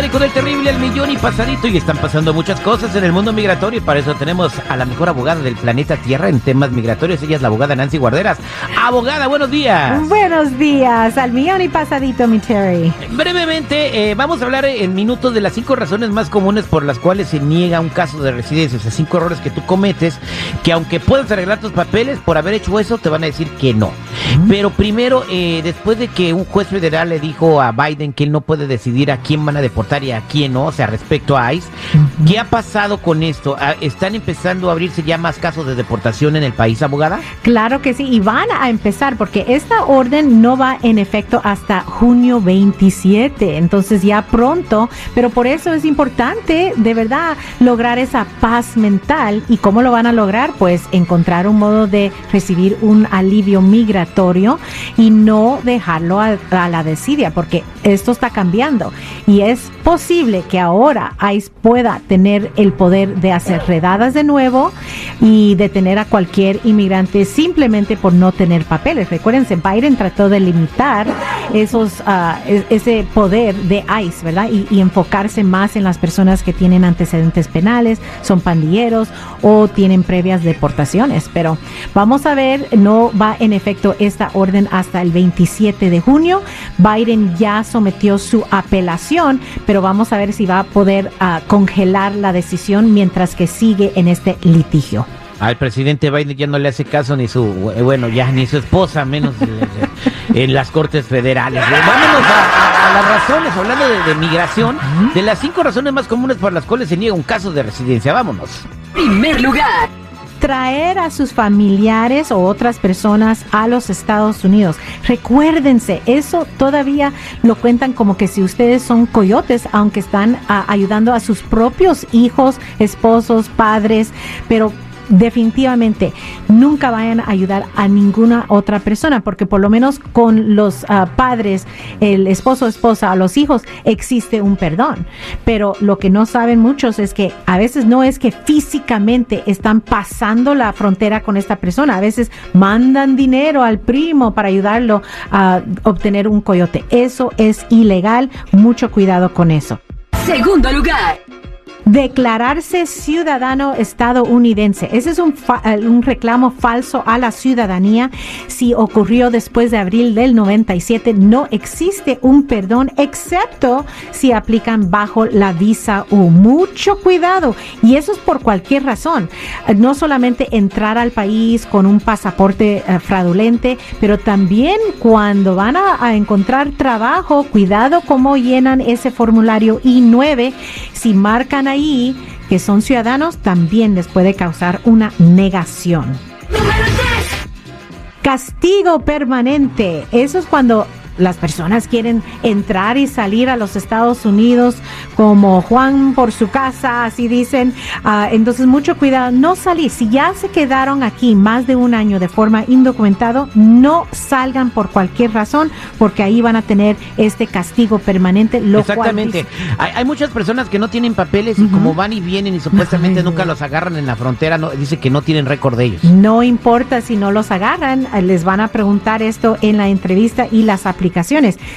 Estamos de regreso al área con el terrible, el millón y pasadito y están pasando muchas cosas en el mundo migratorio y para eso tenemos a la mejor abogada del planeta Tierra en temas migratorios. Ella es la abogada Nancy Guarderas. Abogada, buenos días. Buenos días, al millón y pasadito, mi Terry. Brevemente, eh, vamos a hablar en minutos de las cinco razones más comunes por las cuales se niega un caso de residencia, o sea, cinco errores que tú cometes, que aunque puedas arreglar tus papeles, por haber hecho eso, te van a decir que no. Pero primero, eh, después de que un juez federal le dijo a Biden que él no puede decidir a quién van a deportar y a quién no, o sea, respecto a ICE. ¿Qué ha pasado con esto? Ah, ¿Están empezando a abrirse ya más casos de deportación en el país, abogada? Claro que sí, y van a empezar porque esta orden no va en efecto hasta junio 27, entonces ya pronto, pero por eso es importante de verdad lograr esa paz mental y cómo lo van a lograr, pues encontrar un modo de recibir un alivio migratorio y no dejarlo a, la desidia, porque esto está cambiando y es posible que ahora ICE pueda tener el poder de hacer redadas de nuevo y detener a cualquier inmigrante simplemente por no tener papeles. Recuérdense, Biden trató de limitar esos, uh, ese poder de ICE, ¿verdad? Y, enfocarse más en las personas que tienen antecedentes penales, son pandilleros o tienen previas deportaciones. Pero vamos a ver, no va en efecto esta orden hasta el 27 de junio. Biden ya sometió su apelación, pero vamos a ver si va a poder uh, congelar la decisión mientras que sigue en este litigio. Al presidente Biden ya no le hace caso ni su, bueno, ya ni su esposa, menos en las cortes federales. Vámonos a, a, a las razones, hablando de, de migración, de las cinco razones más comunes por las cuales se niega un caso de residencia. Vámonos. Primer lugar traer a sus familiares o otras personas a los Estados Unidos. Recuérdense, eso todavía lo cuentan como que si ustedes son coyotes, aunque están a, ayudando a sus propios hijos, esposos, padres, pero definitivamente nunca vayan a ayudar a ninguna otra persona, porque por lo menos con los uh, padres, el esposo, esposa, a los hijos, existe un perdón. Pero lo que no saben muchos es que a veces no es que físicamente están pasando la frontera con esta persona, a veces mandan dinero al primo para ayudarlo a obtener un coyote. Eso es ilegal, mucho cuidado con eso. Segundo lugar declararse ciudadano estadounidense. Ese es un, un, reclamo falso a la ciudadanía. Si ocurrió después de abril del 97, no existe un perdón excepto si aplican bajo la visa U. Mucho cuidado. Y eso es por cualquier razón. No solamente entrar al país con un pasaporte uh, fraudulente, pero también cuando van a, a encontrar trabajo, cuidado cómo llenan ese formulario I-9. Si marcan ahí que son ciudadanos, también les puede causar una negación. Castigo permanente. Eso es cuando las personas quieren entrar y salir a los Estados Unidos como Juan por su casa, así dicen. Uh, entonces, mucho cuidado, no salir. Si ya se quedaron aquí más de un año de forma indocumentado, no salgan por cualquier razón, porque ahí van a tener este castigo permanente. Lo Exactamente. Cual... Hay, hay, muchas personas que no tienen papeles y uh -huh. como van y vienen y supuestamente nunca los agarran en la frontera, no, dice que no tienen récord de ellos. No importa si no los agarran, les van a preguntar esto en la entrevista y las aplicaciones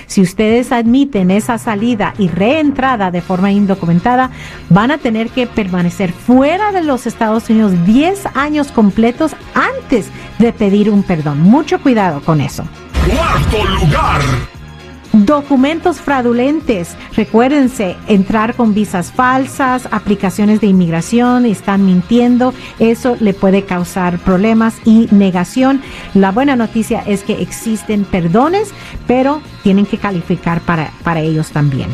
Si ustedes admiten esa salida y reentrada de forma indocumentada, van a tener que permanecer fuera de los Estados Unidos 10 años completos antes de pedir un perdón. Mucho cuidado con eso. Cuarto lugar documentos fraudulentes. Recuérdense, entrar con visas falsas, aplicaciones de inmigración, están mintiendo, eso le puede causar problemas y negación. La buena noticia es que existen perdones, pero tienen que calificar para, para ellos también.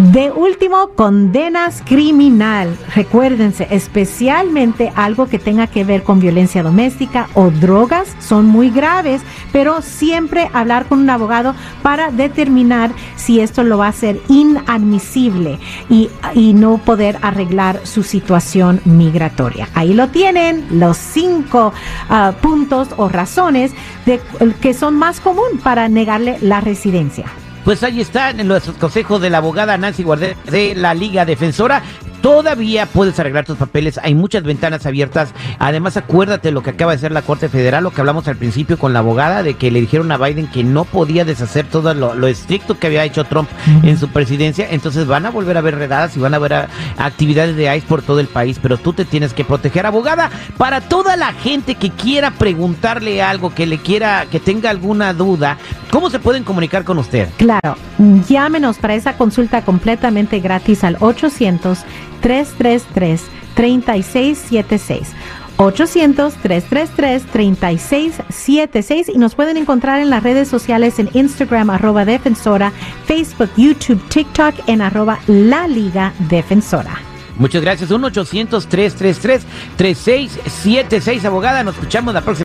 De último, condenas criminal. Recuérdense, especialmente algo que tenga que ver con violencia doméstica o drogas son muy graves, pero siempre hablar con un abogado para determinar si esto lo va a hacer inadmisible y, y no poder arreglar su situación migratoria. Ahí lo tienen, los cinco uh, puntos o razones de, que son más común para negarle la residencia. Pues ahí están los consejos de la abogada Nancy Guardet de la Liga Defensora. Todavía puedes arreglar tus papeles, hay muchas ventanas abiertas. Además, acuérdate lo que acaba de hacer la Corte Federal, lo que hablamos al principio con la abogada, de que le dijeron a Biden que no podía deshacer todo lo, lo estricto que había hecho Trump en su presidencia. Entonces van a volver a ver redadas y van a ver a- actividades de ICE por todo el país, pero tú te tienes que proteger. Abogada, para toda la gente que quiera preguntarle algo, que le quiera, que tenga alguna duda, ¿cómo se pueden comunicar con usted? Claro, llámenos para esa consulta completamente gratis al 800-333-3676. 800-333-3676 y nos pueden encontrar en las redes sociales en Instagram arroba defensora, Facebook, YouTube, TikTok en arroba la liga defensora. Muchas gracias. 1-800-333-3676. Abogada, nos escuchamos la próxima.